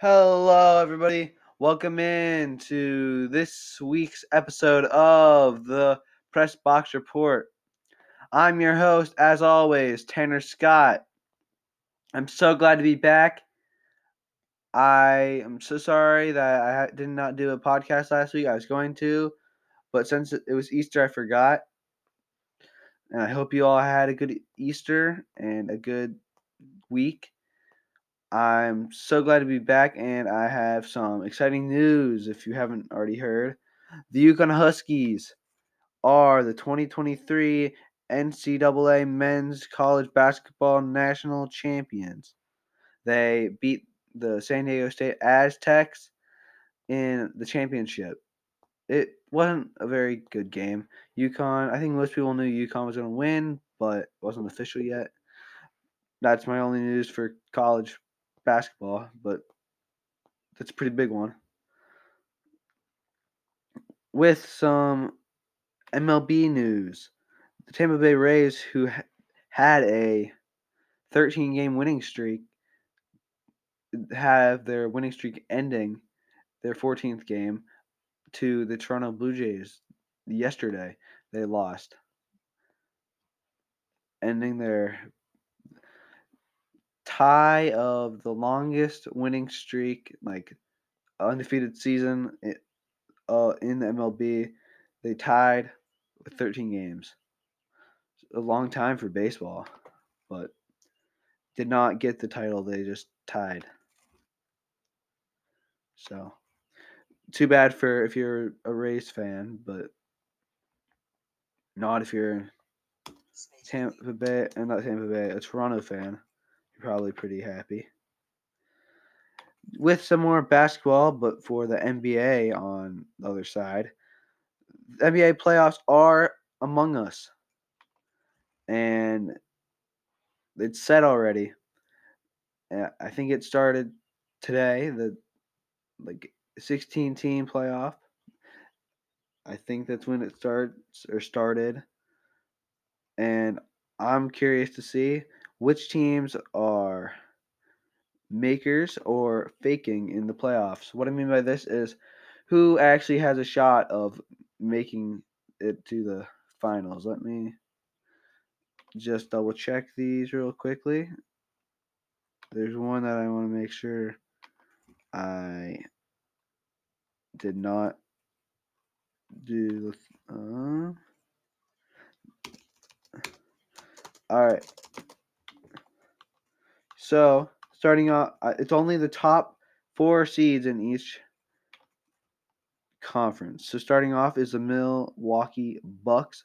Hello, everybody. Welcome in to this week's episode of the Press Box Report. I'm your host, as always, Tanner Scott. I'm so glad to be back. I am so sorry that I did not do a podcast last week. I was going to, but since it was Easter, I forgot. And I hope you all had a good Easter and a good week. I'm so glad to be back, and I have some exciting news if you haven't already heard. The UConn Huskies are the 2023 NCAA Men's College Basketball National Champions. They beat the San Diego State Aztecs in the championship. It wasn't a very good game. UConn, I think most people knew UConn was going to win, but it wasn't official yet. That's my only news for college basketball, but that's a pretty big one. With some MLB news, the Tampa Bay Rays, who had a 13 game winning streak, have their winning streak ending their 14th game to the Toronto Blue Jays yesterday. They lost, ending their tie of the longest winning streak, like undefeated season uh, in the MLB. They tied with 13 games. A long time for baseball, but did not get the title. They just tied. So, too bad for if you're a Rays fan, but not if you're Tampa Bay and not Tampa Bay, a Toronto fan probably pretty happy. With some more basketball, but for the NBA on the other side, the NBA playoffs are among us. And it's set already. I think it started today, the like 16 team playoff. I think that's when it starts or started. And I'm curious to see which teams are makers or faking in the playoffs? What I mean by this is who actually has a shot of making it to the finals. Let me just double check these real quickly. There's one that I want to make sure I did not do. Uh, all right. So starting off, uh, it's only the top four seeds in each conference. So starting off is the Milwaukee Bucks.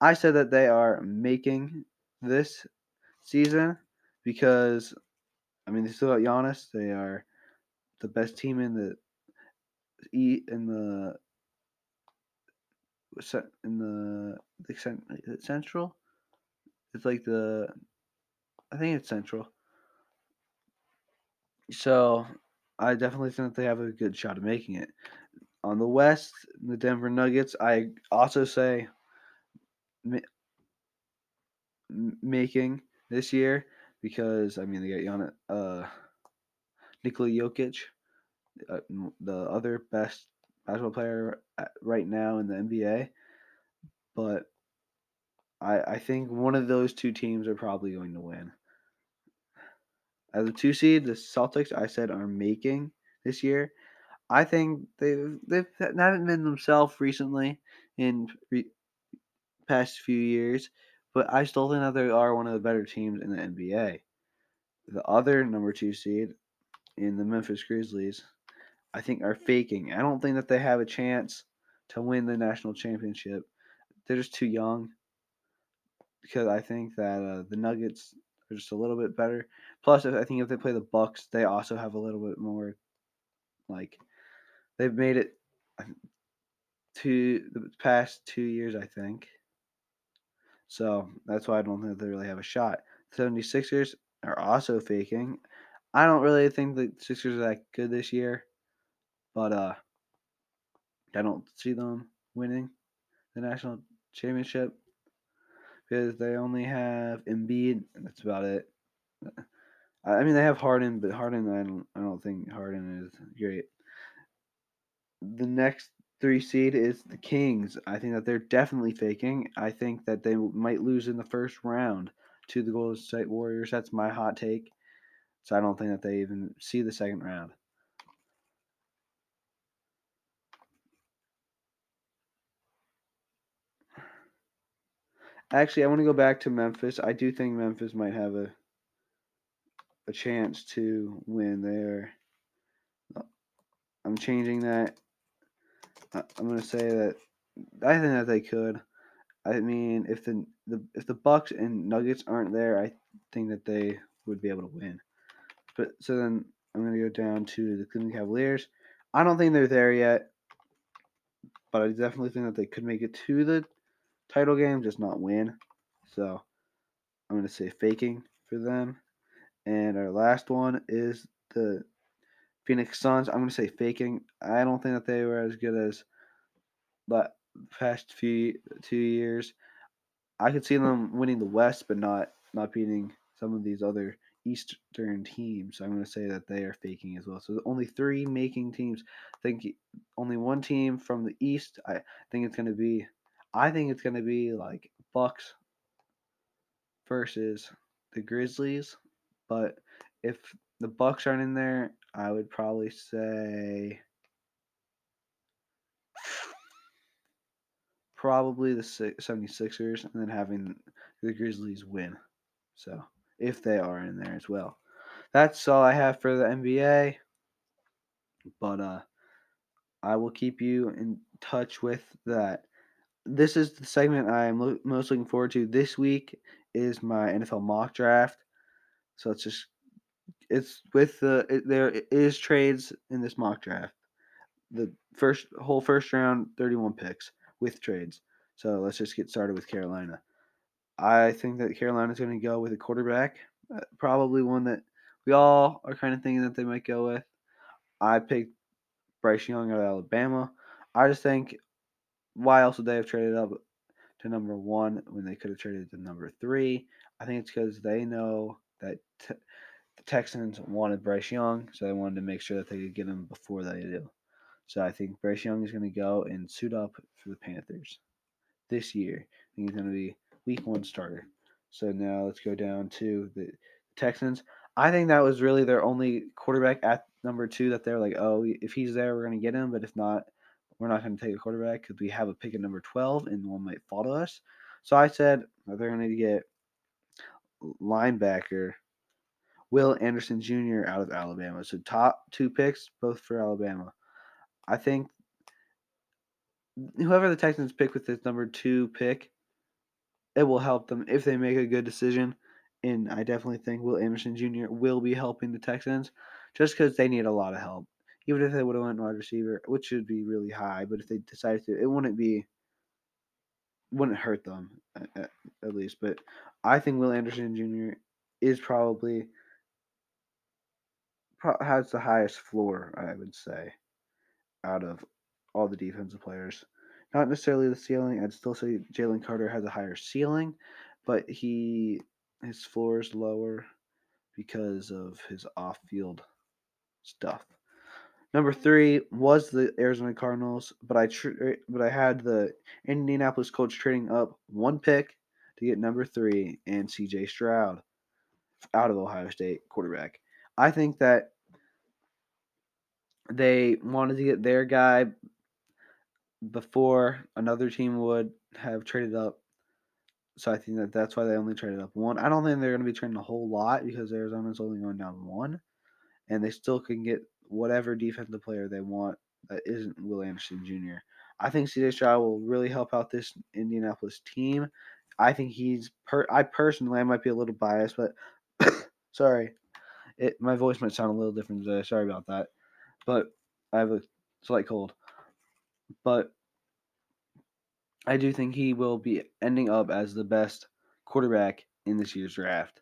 I said that they are making this season because I mean they still got Giannis. They are the best team in the in the in the, the central. It's like the I think it's central. So I definitely think they have a good shot of making it. On the West, the Denver Nuggets, I also say ma- making this year because I mean they got Yana, uh, Nikola Jokic, uh, the other best basketball player right now in the NBA, but I I think one of those two teams are probably going to win. As a two seed, the Celtics I said are making this year. I think they've they've haven't been themselves recently in re- past few years, but I still think that they are one of the better teams in the NBA. The other number two seed in the Memphis Grizzlies, I think are faking. I don't think that they have a chance to win the national championship. They're just too young. Because I think that uh, the Nuggets are just a little bit better. Plus, I think if they play the Bucks, they also have a little bit more. Like, they've made it to the past two years, I think. So that's why I don't think they really have a shot. 76ers are also faking. I don't really think the Sixers are that good this year, but uh, I don't see them winning the national championship because they only have Embiid, and that's about it. I mean, they have Harden, but Harden, I don't, I don't think Harden is great. The next three seed is the Kings. I think that they're definitely faking. I think that they might lose in the first round to the Golden State Warriors. That's my hot take. So I don't think that they even see the second round. Actually, I want to go back to Memphis. I do think Memphis might have a a chance to win there. Uh, I'm changing that. Uh, I'm going to say that I think that they could. I mean, if the, the if the Bucks and Nuggets aren't there, I think that they would be able to win. But so then I'm going to go down to the Cleveland Cavaliers. I don't think they're there yet, but I definitely think that they could make it to the title game, just not win. So I'm going to say faking for them. And our last one is the Phoenix Suns. I'm going to say faking. I don't think that they were as good as the past few two years. I could see them winning the West, but not not beating some of these other Eastern teams. So I'm going to say that they are faking as well. So only three making teams. I think only one team from the East. I think it's going to be. I think it's going to be like Bucks versus the Grizzlies. But if the Bucks aren't in there, I would probably say probably the 76ers and then having the Grizzlies win. So, if they are in there as well. That's all I have for the NBA. But uh I will keep you in touch with that. This is the segment I am lo- most looking forward to this week is my NFL mock draft. So it's just it's with the it, there is trades in this mock draft. The first whole first round, 31 picks with trades. So let's just get started with Carolina. I think that Carolina's going to go with a quarterback, uh, probably one that we all are kind of thinking that they might go with. I picked Bryce Young out of Alabama. I just think why else would they have traded up to number one when they could have traded to number three? I think it's because they know that the Texans wanted Bryce Young, so they wanted to make sure that they could get him before they do. So I think Bryce Young is going to go and suit up for the Panthers this year. I think he's going to be week one starter. So now let's go down to the Texans. I think that was really their only quarterback at number two that they're like, oh, if he's there, we're going to get him. But if not, we're not going to take a quarterback because we have a pick at number 12 and one might fall to us. So I said they're going to get linebacker Will Anderson Jr. out of Alabama. So top two picks, both for Alabama. I think whoever the Texans pick with this number two pick, it will help them if they make a good decision. And I definitely think Will Anderson Jr. will be helping the Texans just because they need a lot of help. Even if they would have went wide receiver, which should be really high, but if they decided to, it wouldn't be, wouldn't hurt them at, at least. But I think Will Anderson Jr. is probably has the highest floor, I would say, out of all the defensive players. Not necessarily the ceiling. I'd still say Jalen Carter has a higher ceiling, but he his floor is lower because of his off-field stuff. Number three was the Arizona Cardinals, but I tr- er, but I had the Indianapolis Colts trading up one pick to get number three and C.J. Stroud out of Ohio State quarterback. I think that they wanted to get their guy before another team would have traded up. So I think that that's why they only traded up one. I don't think they're going to be trading a whole lot because Arizona's only going down one, and they still can get whatever defensive player they want that isn't Will Anderson Jr. I think CJ Stroud will really help out this Indianapolis team. I think he's per. I personally, I might be a little biased, but sorry, it my voice might sound a little different today. Sorry about that, but I have a slight cold but I do think he will be ending up as the best quarterback in this year's draft,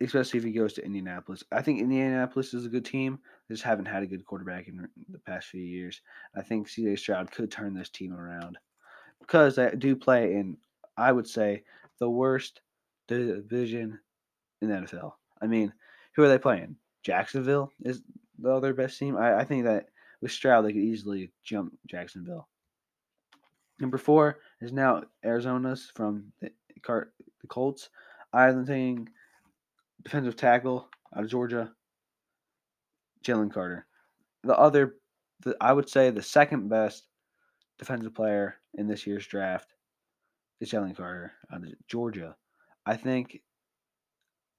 especially if he goes to Indianapolis. I think Indianapolis is a good team. They just haven't had a good quarterback in the past few years. I think CJ Stroud could turn this team around because they do play in, I would say, the worst division in the NFL. I mean, who are they playing? Jacksonville is the other best team. I, I think that with Stroud, they could easily jump Jacksonville. Number four is now Arizona's from the, the Colts. I'm taking defensive tackle out of Georgia, Jalen Carter. The other, the, I would say the second best defensive player in this year's draft is Jalen Carter out of Georgia. I think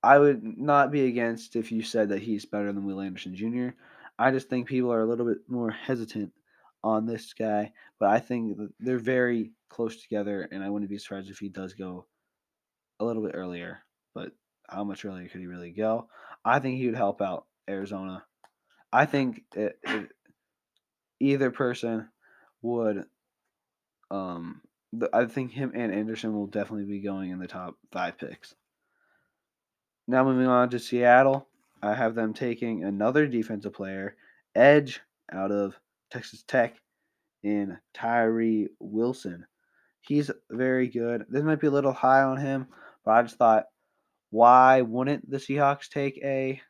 I would not be against if you said that he's better than Will Anderson Jr. I just think people are a little bit more hesitant on this guy, but I think they're very close together, and I wouldn't be surprised if he does go a little bit earlier. But how much earlier could he really go? I think he would help out Arizona. I think it, it, either person would. Um, I think him and Anderson will definitely be going in the top five picks. Now moving on to Seattle, I have them taking another defensive player, edge out of Texas Tech, in Tyree Wilson. He's very good. This might be a little high on him, but I just thought, why wouldn't the Seahawks take a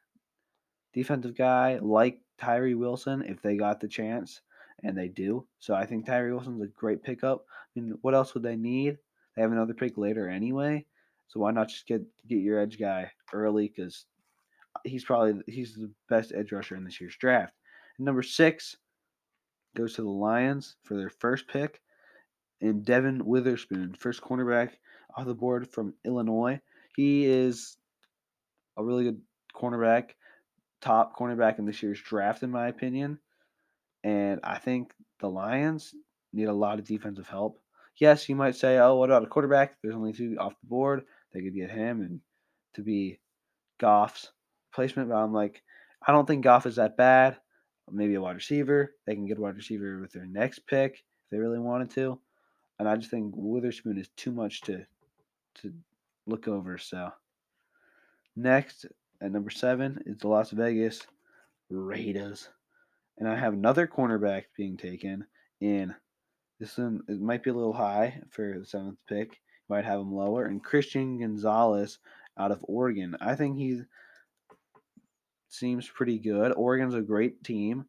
defensive guy like Tyree Wilson if they got the chance? And they do. So I think Tyree Wilson's a great pickup. I mean, what else would they need? They have another pick later anyway. So why not just get get your edge guy early? Because uh, he's probably he's the best edge rusher in this year's draft. And number six goes to the Lions for their first pick, and Devon Witherspoon, first cornerback off the board from Illinois. He is a really good cornerback, top cornerback in this year's draft, in my opinion. And I think the Lions need a lot of defensive help. Yes, you might say, oh, what about a quarterback? There's only two off the board. They could get him and to be Goff's placement. But I'm like, I don't think Goff is that bad. Maybe a wide receiver. They can get a wide receiver with their next pick if they really wanted to. And I just think Witherspoon is too much to to look over. So next at number seven is the Las Vegas Raiders. And I have another cornerback being taken in this one it might be a little high for the seventh pick You might have him lower. And Christian Gonzalez out of Oregon. I think he seems pretty good. Oregon's a great team.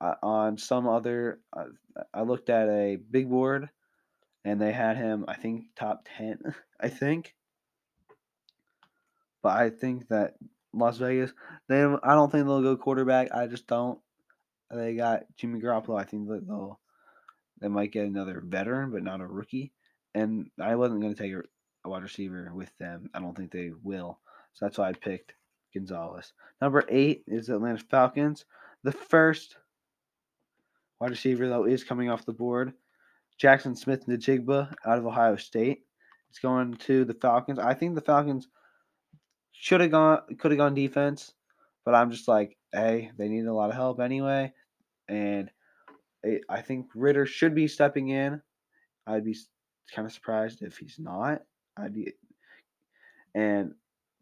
Uh, on some other, uh, I looked at a big board and they had him, I think, top 10, I think. But I think that Las Vegas, they I don't think they'll go quarterback. I just don't. They got Jimmy Garoppolo. I think that they'll they might get another veteran, but not a rookie and I wasn't going to take a wide receiver with them. I don't think they will. So that's why I picked Gonzalez. Number eight is Atlanta Falcons. The first wide receiver, though, is coming off the board. Jaxon Smith-Njigba out of Ohio State. It's going to the Falcons. I think the Falcons should have gone, could have gone defense, but I'm just like, hey, they need a lot of help anyway. And I think Ridder should be stepping in. I'd be kind of surprised if he's not. I'd be and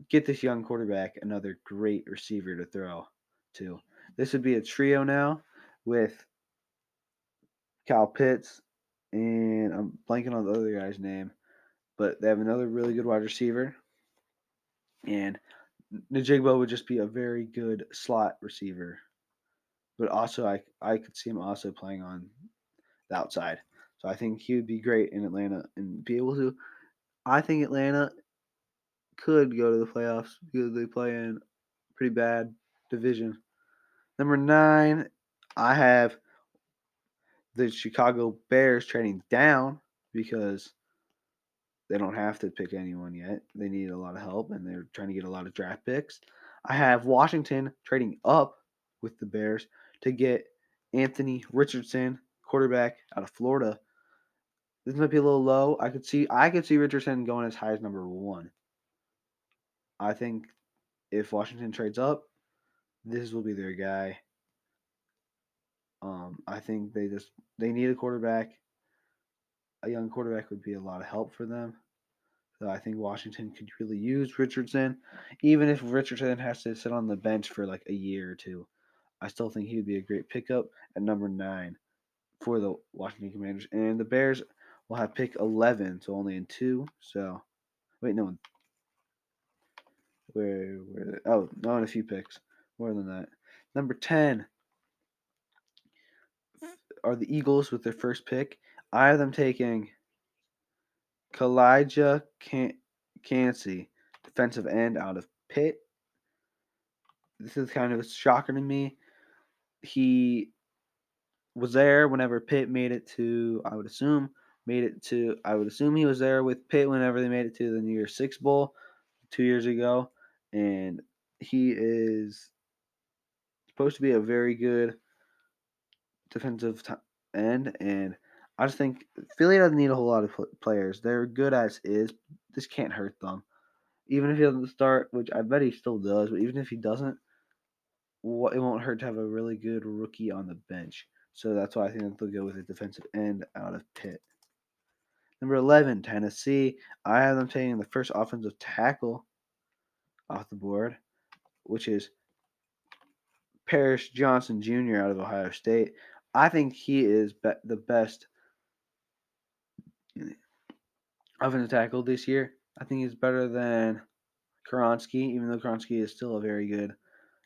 get this young quarterback another great receiver to throw to. This would be a trio now with Kyle Pitts and I'm blanking on the other guy's name, but they have another really good wide receiver. And Njigba would just be a very good slot receiver. But also I I could see him also playing on the outside. So I think he would be great in Atlanta and be able to. I think Atlanta could go to the playoffs because they play in pretty bad division. Number nine, I have the Chicago Bears trading down because they don't have to pick anyone yet. They need a lot of help and they're trying to get a lot of draft picks. I have Washington trading up with the Bears to get Anthony Richardson, quarterback out of Florida. This might be a little low. I could see I could see Richardson going as high as number one. I think if Washington trades up, this will be their guy. Um, I think they just they need a quarterback. A young quarterback would be a lot of help for them. So I think Washington could really use Richardson, even if Richardson has to sit on the bench for like a year or two. I still think he would be a great pickup at number nine for the Washington Commanders. And the Bears will have pick 11, so only in two. So, wait, no. Where where oh no, in a few picks more than that. Number ten are the Eagles with their first pick. I have them taking Calijah Can- Kancey, defensive end out of Pitt. This is kind of a shocker to me. He was there whenever Pitt made it to, I would assume, made it to, I would assume he was there with Pitt whenever they made it to the New Year's Six Bowl two years ago. And he is supposed to be a very good defensive end. And I just think Philly doesn't need a whole lot of players. They're good as is. This can't hurt them. Even if he doesn't start, which I bet he still does, but even if he doesn't, it won't hurt to have a really good rookie on the bench. So that's why I think they'll go with a defensive end out of Pitt. Number 11, Tennessee. I have them taking the first offensive tackle off the board, which is Paris Johnson Jr. out of Ohio State. I think he is be- the best offensive tackle this year. I think he's better than Skoronski, even though Skoronski is still a very good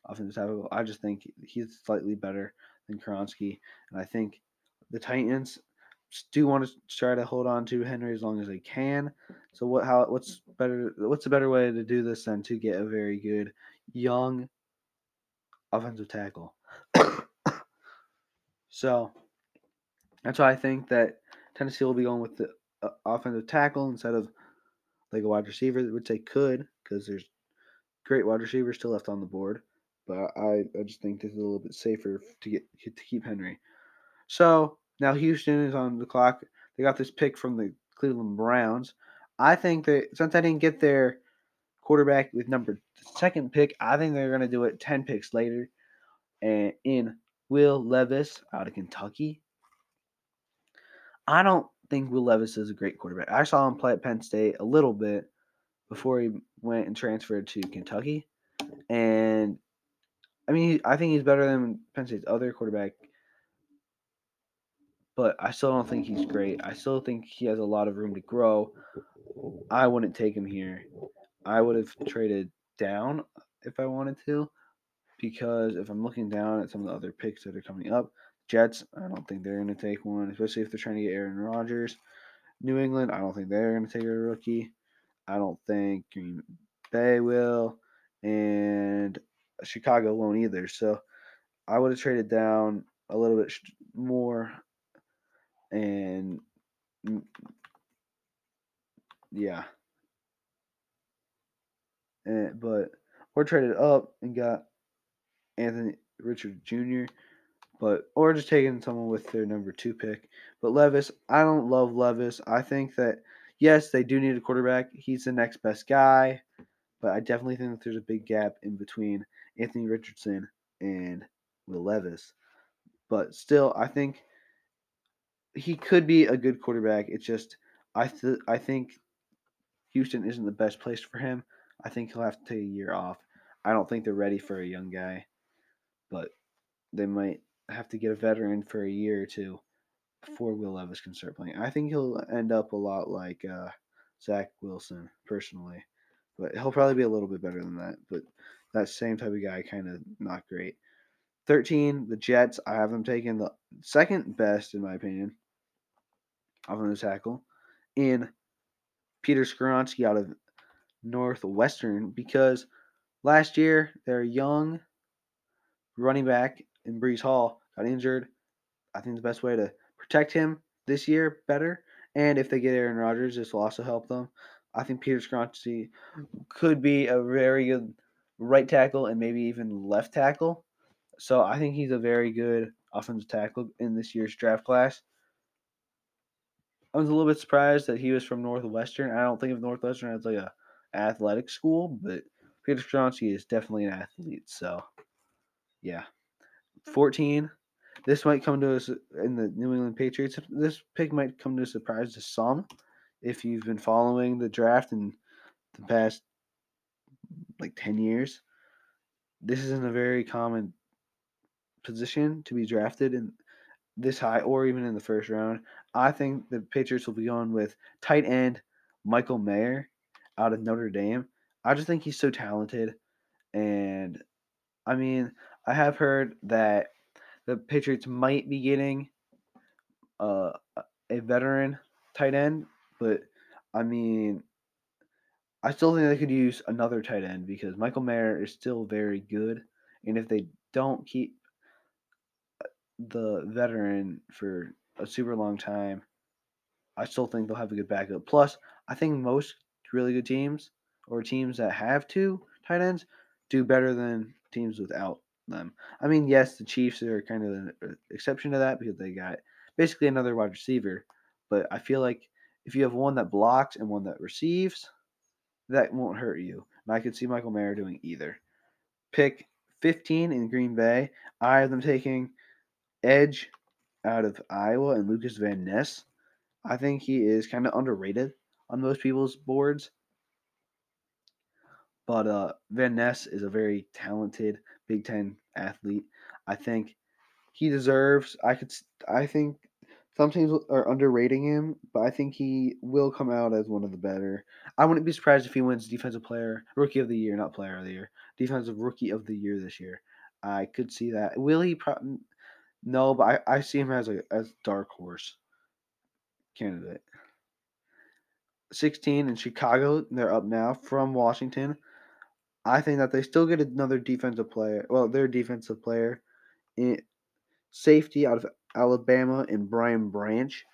offensive tackle. I just think he's slightly better than Skoronski, and I think the Titans do want to try to hold on to Henry as long as they can. So what? How? What's better? What's a better way to do this than to get a very good young offensive tackle? So that's why I think that Tennessee will be going with the uh, offensive tackle instead of like a wide receiver, which they could because there's great wide receivers still left on the board. But I, I just think this is a little bit safer to get to keep Henry. So now Houston is on the clock. They got this pick from the Cleveland Browns. I think that since I didn't get their quarterback with number second pick, I think they're gonna do it ten picks later, and in Will Levis out of Kentucky. I don't think Will Levis is a great quarterback. I saw him play at Penn State a little bit before he went and transferred to Kentucky, and I mean, I think he's better than Penn State's other quarterback, but I still don't think he's great. I still think he has a lot of room to grow. I wouldn't take him here. I would have traded down if I wanted to, because if I'm looking down at some of the other picks that are coming up, Jets, I don't think they're going to take one, especially if they're trying to get Aaron Rodgers. New England, I don't think they're going to take a rookie. I don't think Green Bay will, and Chicago won't either. So I would have traded down a little bit more, and yeah, and, but or traded up and got Anthony Richard Jr but or just taking someone with their number two pick. But Levis, I don't love Levis. I think that yes, they do need a quarterback. He's the next best guy, but I definitely think that there's a big gap in between Anthony Richardson and Will Levis. But still, I think he could be a good quarterback. It's just I th- I think Houston isn't the best place for him. I think he'll have to take a year off. I don't think they're ready for a young guy, but they might have to get a veteran for a year or two before Will Levis can start playing. I think he'll end up a lot like uh, Zach Wilson, personally, but he'll probably be a little bit better than that. But that same type of guy, kind of not great. 13, the Jets. I have them taking the second best, in my opinion, of offensive tackle in Peter Skoronski out of Northwestern because last year they're young running back in Breece Hall got injured. I think the best way to protect him this year better, and if they get Aaron Rodgers, this will also help them. I think Peter Skoronski could be a very good right tackle and maybe even left tackle. So I think he's a very good offensive tackle in this year's draft class. I was a little bit surprised that he was from Northwestern. I don't think of Northwestern as like a athletic school, but Peter Skoronski is definitely an athlete. So, yeah. Mm. 14. This might come to us in the New England Patriots. This pick might come to a surprise to some if you've been following the draft in the past like 10 years. This isn't a very common position to be drafted in this high or even in the first round. I think the Patriots will be going with tight end Michael Mayer out of Notre Dame. I just think he's so talented, and I mean, I have heard that the Patriots might be getting uh, a veteran tight end, but I mean, I still think they could use another tight end because Michael Mayer is still very good, and if they don't keep uh, the veteran for a super long time, I still think they'll have a good backup. Plus, I think most really good teams or teams that have two tight ends do better than teams without them. I mean, yes, the Chiefs are kind of an uh, exception to that because they got basically another wide receiver, but I feel like if you have one that blocks and one that receives, that won't hurt you. And I could see Michael Mayer doing either. Pick 15 in Green Bay. I have them taking Edge out of Iowa and Lukas Van Ness. I think he is kind of underrated on most people's boards. But uh, Van Ness is a very talented Big Ten athlete. I think he deserves. I could. I think some teams are underrating him, but I think he will come out as one of the better. I wouldn't be surprised if he wins Defensive Player, Rookie of the Year, not Player of the Year, Defensive Rookie of the Year this year. I could see that. Will he? Pro- no, but I, I see him as a as dark horse candidate. 16 in Chicago. They're up now from Washington. I think that they still get another defensive player. Well, their defensive player eh, safety out of Alabama and Brian Branch.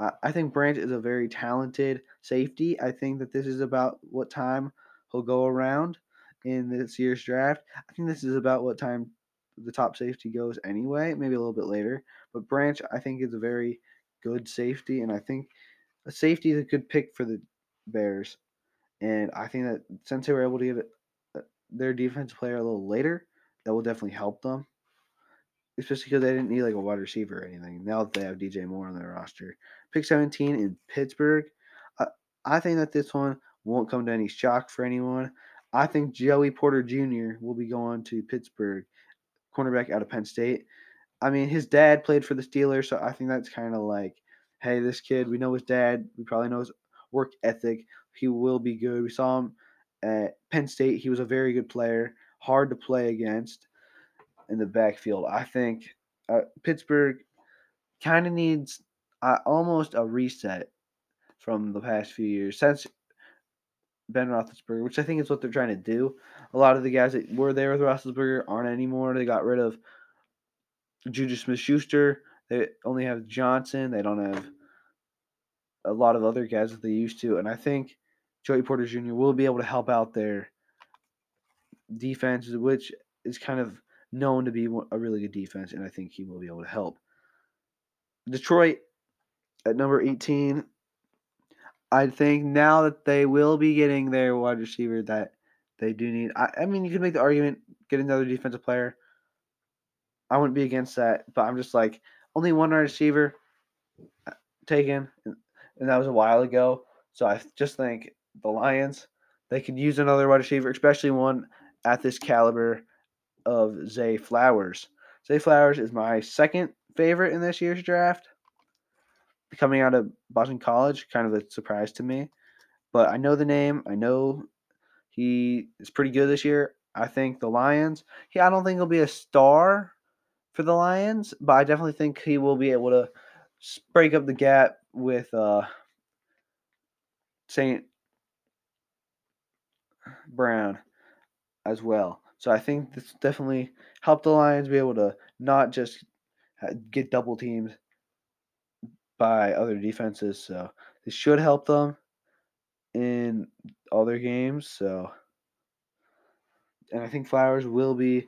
I think Branch is a very talented safety. I think that this is about what time he'll go around in this year's draft. I think this is about what time the top safety goes anyway, maybe a little bit later. But Branch, I think, is a very good safety, and I think a safety is a good pick for the Bears. And I think that since they were able to get their defensive player a little later, that will definitely help them. Especially because they didn't need like a wide receiver or anything. Now that they have DJ Moore on their roster, pick 17 in Pittsburgh. I, I think that this one won't come to any shock for anyone. I think Joey Porter Jr. will be going to Pittsburgh, cornerback out of Penn State. I mean, his dad played for the Steelers, so I think that's kind of like, hey, this kid, we know his dad. We probably know his work ethic. He will be good. We saw him at Penn State, he was a very good player, hard to play against in the backfield. I think uh, Pittsburgh kind of needs uh, almost a reset from the past few years since Ben Roethlisberger, which I think is what they're trying to do. A lot of the guys that were there with Roethlisberger aren't anymore. They got rid of Juju Smith-Schuster. They only have Johnson. They don't have a lot of other guys that they used to, and I think Joey Porter Jr. will be able to help out their defense, which is kind of known to be a really good defense, and I think he will be able to help. Detroit at number 18. I think now that they will be getting their wide receiver that they do need. I, I mean, you can make the argument get another defensive player. I wouldn't be against that, but I'm just like only one wide receiver uh, taken, and that was a while ago. So I just think the Lions. They could use another wide receiver, especially one at this caliber of Zay Flowers. Zay Flowers is my second favorite in this year's draft. Coming out of Boston College, kind of a surprise to me. But I know the name. I know he is pretty good this year. I think the Lions. He, I don't think he'll be a star for the Lions, but I definitely think he will be able to break up the gap with uh, Saint Brown as well. So I think this definitely helped the Lions be able to not just uh, get double teamed by other defenses. So this should help them in all their games. So, and I think Flowers will be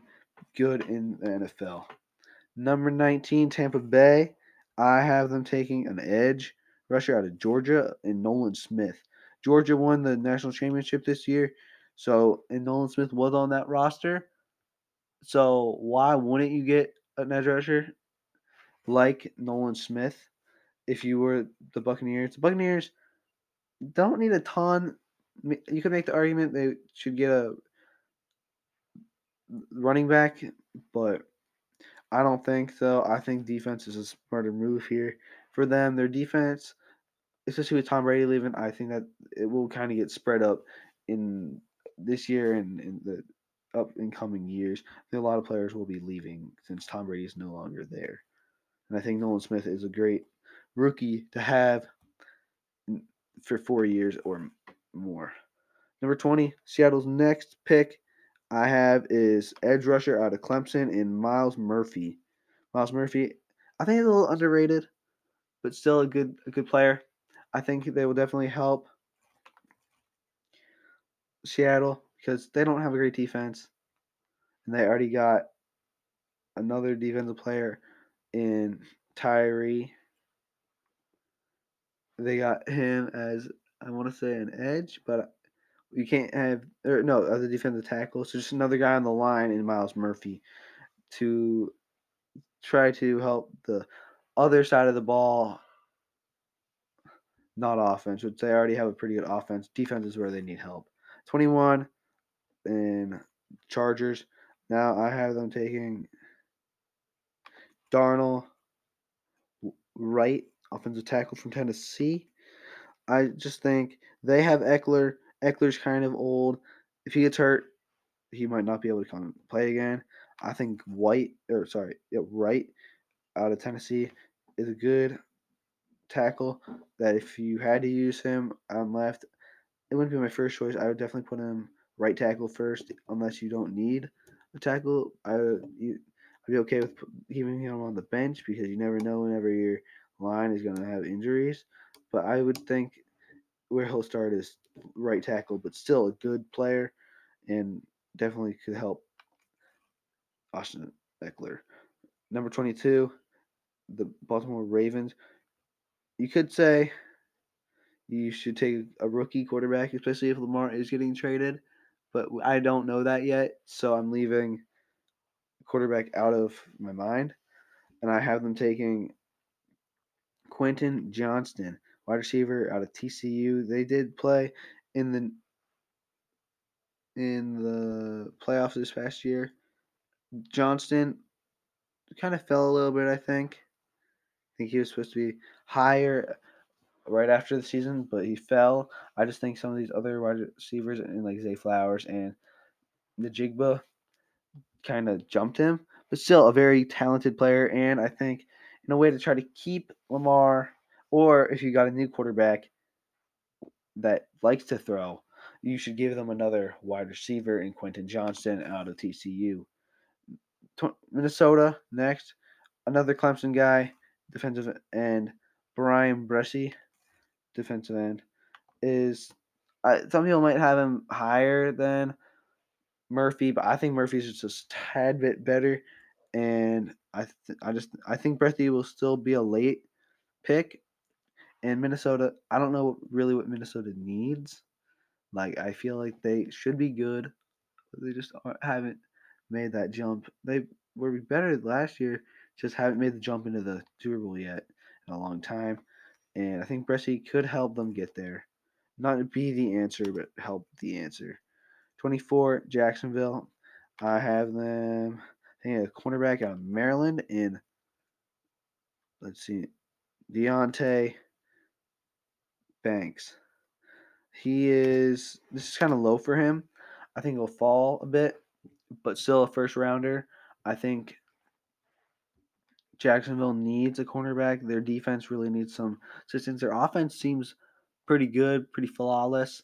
good in the NFL. Number 19, Tampa Bay. I have them taking an edge rusher out of Georgia in Nolan Smith. Georgia won the national championship this year. So, and Nolan Smith was on that roster. So, why wouldn't you get an edge rusher like Nolan Smith if you were the Buccaneers? The Buccaneers don't need a ton. You could make the argument they should get a running back, but I don't think so. I think defense is a smarter move here for them. Their defense, especially with Tom Brady leaving, I think that it will kind of get spread up in this year and in the up and coming years, a lot of players will be leaving since Tom Brady is no longer there. And I think Nolan Smith is a great rookie to have for four years or more. Number 20, Seattle's next pick I have is edge rusher out of Clemson in Myles Murphy. Myles Murphy, I think he's a little underrated, but still a good a good player. I think they will definitely help Seattle because they don't have a great defense, and they already got another defensive player in Tyree. They got him as I want to say an edge, but you can't have or no other defensive tackle. So just another guy on the line in Myles Murphy to try to help the other side of the ball, not offense, which they already have a pretty good offense. Defense is where they need help. 21 in Chargers. Now I have them taking Darnell Wright, offensive tackle from Tennessee. I just think they have Ekeler. Ekeler's kind of old. If he gets hurt, he might not be able to come play again. I think White, or sorry, yeah, Wright out of Tennessee is a good tackle that if you had to use him on left, it wouldn't be my first choice. I would definitely put him right tackle first, unless you don't need a tackle. I would I'd be okay with keeping him on the bench because you never know whenever your line is going to have injuries. But I would think where he'll start is right tackle, but still a good player and definitely could help Austin Ekeler. Number 22, the Baltimore Ravens. You could say you should take a rookie quarterback, especially if Lamar is getting traded, but I don't know that yet, so I'm leaving quarterback out of my mind, and I have them taking Quentin Johnston, wide receiver out of TCU. They did play in the in the playoffs this past year. Johnston kind of fell a little bit, I think. Think he was supposed to be higher uh, right after the season, but he fell. I just think some of these other wide receivers, and like Zay Flowers and Njigba, kind of jumped him. But still, a very talented player, and I think in a way to try to keep Lamar, or if you got a new quarterback that likes to throw, you should give them another wide receiver in Quentin Johnston out of TCU. Minnesota next, another Clemson guy, defensive end Bryan Bresee, defensive end, is some people might have him higher than Murphy, but I think Murphy's just a tad bit better, and I th- I just I think Bresee will still be a late pick, and Minnesota. I don't know really what Minnesota needs. Like I feel like they should be good, but they just haven't made that jump. They were better last year, just haven't made the jump into the Super Bowl yet in a long time. And I think Bresee could help them get there. Not be the answer, but help the answer. 24, Jacksonville. I have them, I think, a cornerback out of Maryland in, let's see, Deonte Banks. He is, this is kind of low for him. I think he'll fall a bit, but still a first rounder. I think Jacksonville needs a cornerback. Their defense really needs some assistance. Their offense seems pretty good, pretty flawless,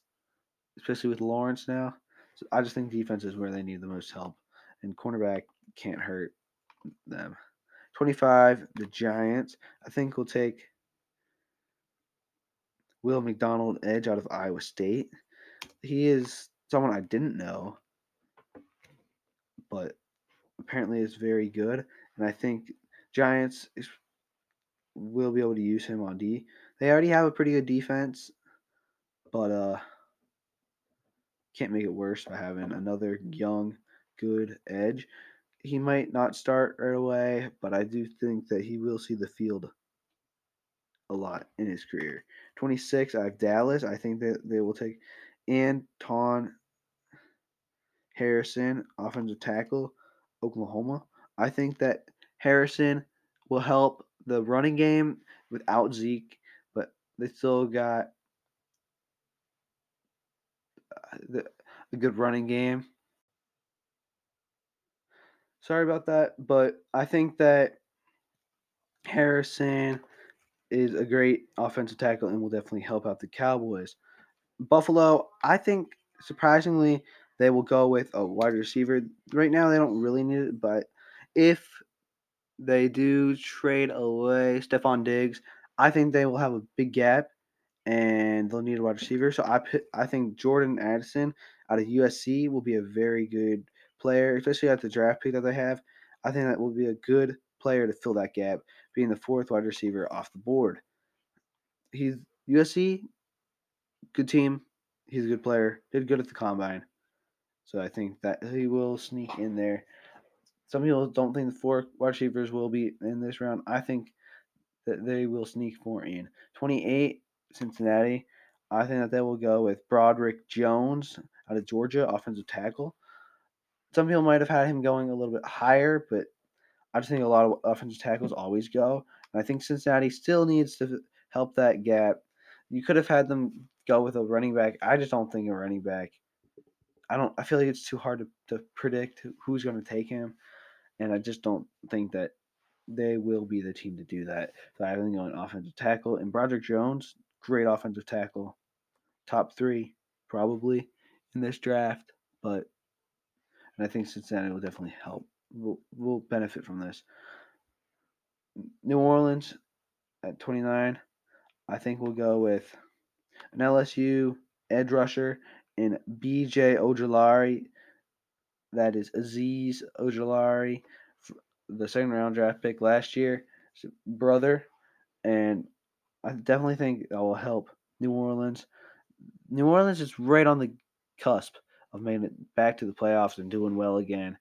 especially with Lawrence now. So I just think defense is where they need the most help, and cornerback can't hurt them. 25, the Giants. I think will take Will McDonald Edge out of Iowa State. He is someone I didn't know, but apparently is very good. And I think Giants will be able to use him on D. They already have a pretty good defense, but uh, can't make it worse by having another young, good edge. He might not start right away, but I do think that he will see the field a lot in his career. 26, I have Dallas. I think that they will take Anton Harrison, offensive tackle, Oklahoma. I think that Harrison will help the running game without Zeke, but they still got uh, the a good running game. Sorry about that, but I think that Harrison is a great offensive tackle and will definitely help out the Cowboys. Buffalo, I think surprisingly they will go with a wide receiver. Right now they don't really need it, but if they do trade away Stefon Diggs, I think they will have a big gap and they'll need a wide receiver. So I I think Jordan Addison out of USC will be a very good player, especially at the draft pick that they have. I think that will be a good player to fill that gap, being the fourth wide receiver off the board. He's USC, good team. He's a good player. Did good at the combine. So I think that he will sneak in there. Some people don't think the four wide receivers will be in this round. I think that they will sneak four in. 28, Cincinnati. I think that they will go with Broderick Jones out of Georgia, offensive tackle. Some people might have had him going a little bit higher, but I just think a lot of offensive tackles always go. And I think Cincinnati still needs to help that gap. You could have had them go with a running back. I just don't think a running back. I don't. I feel like it's too hard to, to predict who's going to take him, and I just don't think that they will be the team to do that. So I think on offensive tackle and Broderick Jones, great offensive tackle, top three probably in this draft, but and I think Cincinnati will definitely help. Will will benefit from this. New Orleans at 29, I think we'll go with an LSU edge rusher in BJ Ojulari. That is Azeez Ojulari, the second round draft pick last year, brother, and I definitely think that will help New Orleans. New Orleans is right on the cusp of making it back to the playoffs and doing well again.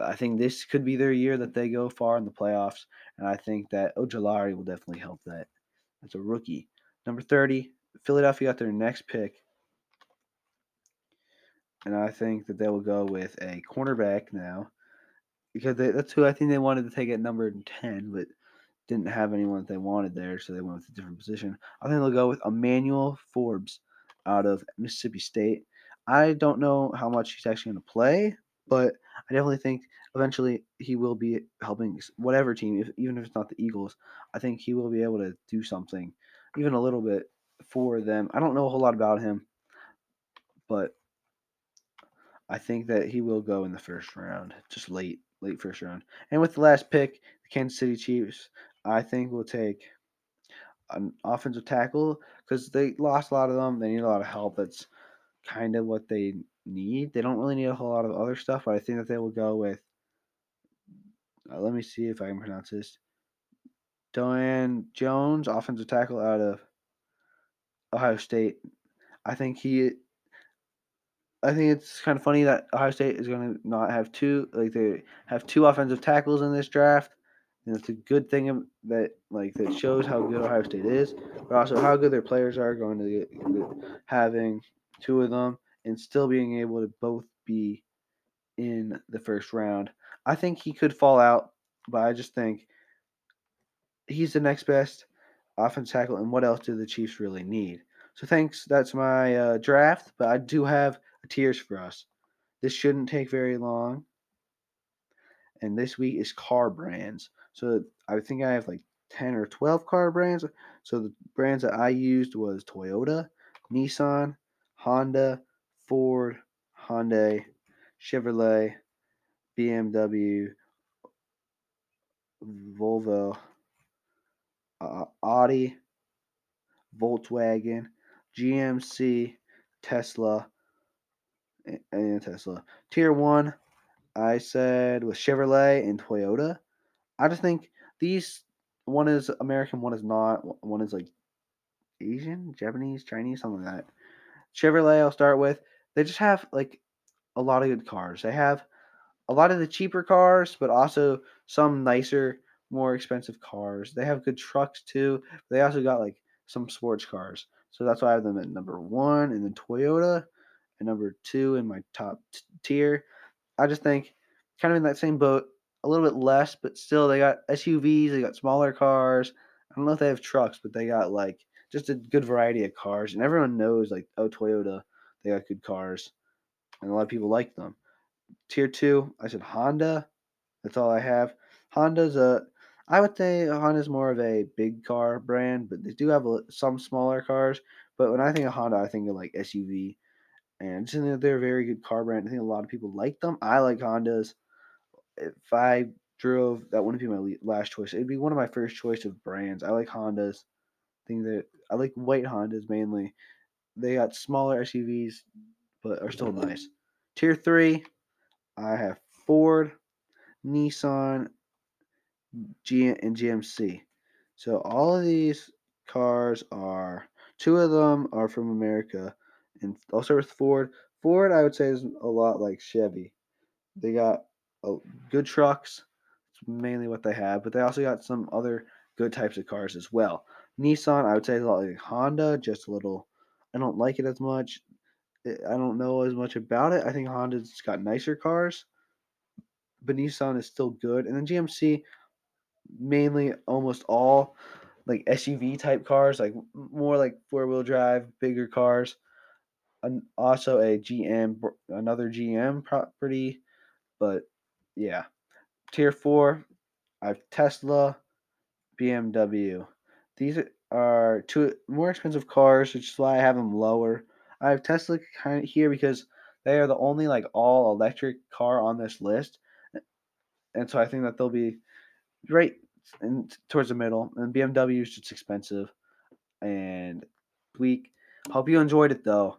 I think this could be their year that they go far in the playoffs, and I think that Ojulari will definitely help that. That's a rookie. Number 30, Philadelphia got their next pick. And I think that they will go with a cornerback now. Because they, that's who I think they wanted to take at number 10, but didn't have anyone that they wanted there, so they went with a different position. I think they'll go with Emmanuel Forbes out of Mississippi State. I don't know how much he's actually going to play, but I definitely think eventually he will be helping whatever team, if, even if it's not the Eagles. I think he will be able to do something, even a little bit for them. I don't know a whole lot about him, but I think that he will go in the first round, just late, late first round. And with the last pick, the Kansas City Chiefs, I think will take an offensive tackle because they lost a lot of them. They need a lot of help. That's kind of what they need. They don't really need a whole lot of other stuff, but I think that they will go with. Uh, let me see if I can pronounce this. Dawand Jones, offensive tackle out of Ohio State. I think he. I think it's kind of funny that Ohio State is going to not have two, like they have two offensive tackles in this draft. And it's a good thing that like that shows how good Ohio State is, but also how good their players are going to get, having two of them and still being able to both be in the first round. I think he could fall out, but I just think he's the next best offensive tackle. And what else do the Chiefs really need? So thanks. That's my uh, draft, but I do have tiers for us. This shouldn't take very long. And this week is car brands. So I think I have like 10 or 12 car brands. So the brands that I used was Toyota, Nissan, Honda, Ford, Hyundai, Chevrolet, BMW, Volvo, uh, Audi, Volkswagen, GMC, Tesla, and Tesla. Tier one, I said with Chevrolet and Toyota. I just think these one is American, one is not. One is like Asian, Japanese, Chinese, something like that. Chevrolet, I'll start with. They just have like a lot of good cars. They have a lot of the cheaper cars, but also some nicer, more expensive cars. They have good trucks too. They also got like some sports cars. So that's why I have them at number one, and then Toyota, number two in my top t- tier. I just think kind of in that same boat, a little bit less, but still they got SUVs, they got smaller cars. I don't know if they have trucks, but they got like just a good variety of cars, and everyone knows like oh Toyota, they got good cars. and a lot of people like them. Tier two, I said Honda. That's all I have. Honda's a, I would say Honda's more of a big car brand, but they do have a, some smaller cars. But when I think of Honda, I think of like SUV, and just think they're a very good car brand. I think a lot of people like them. I like Hondas. If I drove, that wouldn't be my last choice. It'd be one of my first choice of brands. I like Hondas. I think that I like white Hondas mainly. They got smaller SUVs, but are still mm-hmm. nice. Tier three, I have Ford, Nissan, G and GMC. So all of these cars are two of them are from America, and I'll start with Ford. Ford, I would say, is a lot like Chevy. They got a, good trucks. It's mainly what they have, but they also got some other good types of cars as well. Nissan, I would say, is a lot like Honda, just a little. I don't like it as much. Eh, I don't know as much about it. I think Honda's got nicer cars, but Nissan is still good. And then GMC, mainly almost all like SUV type cars, like more like four wheel drive, bigger cars. And also a GM, another GM property, but yeah. Tier four, I have Tesla, BMW. These are two more expensive cars, which is why I have them lower. I have Tesla kind of here because they are the only like all electric car on this list, and so I think that they'll be right in, towards the middle. And BMW is just expensive and weak. Hope you enjoyed it though,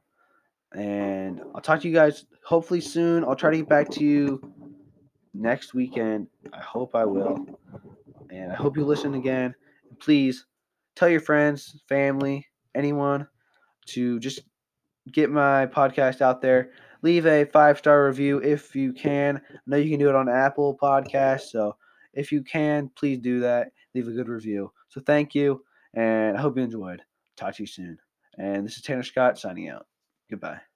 and I'll talk to you guys hopefully soon. I'll try to get back to you next weekend. I hope I will, and I hope you listen again. Please tell your friends, family, anyone to just get my podcast out there. Leave a five star review if you can. I know you can do it on Apple Podcasts, so if you can, please do that. Leave a good review. So thank you, and I hope you enjoyed. Talk to you soon. And this is Tanner Scott signing out. Goodbye.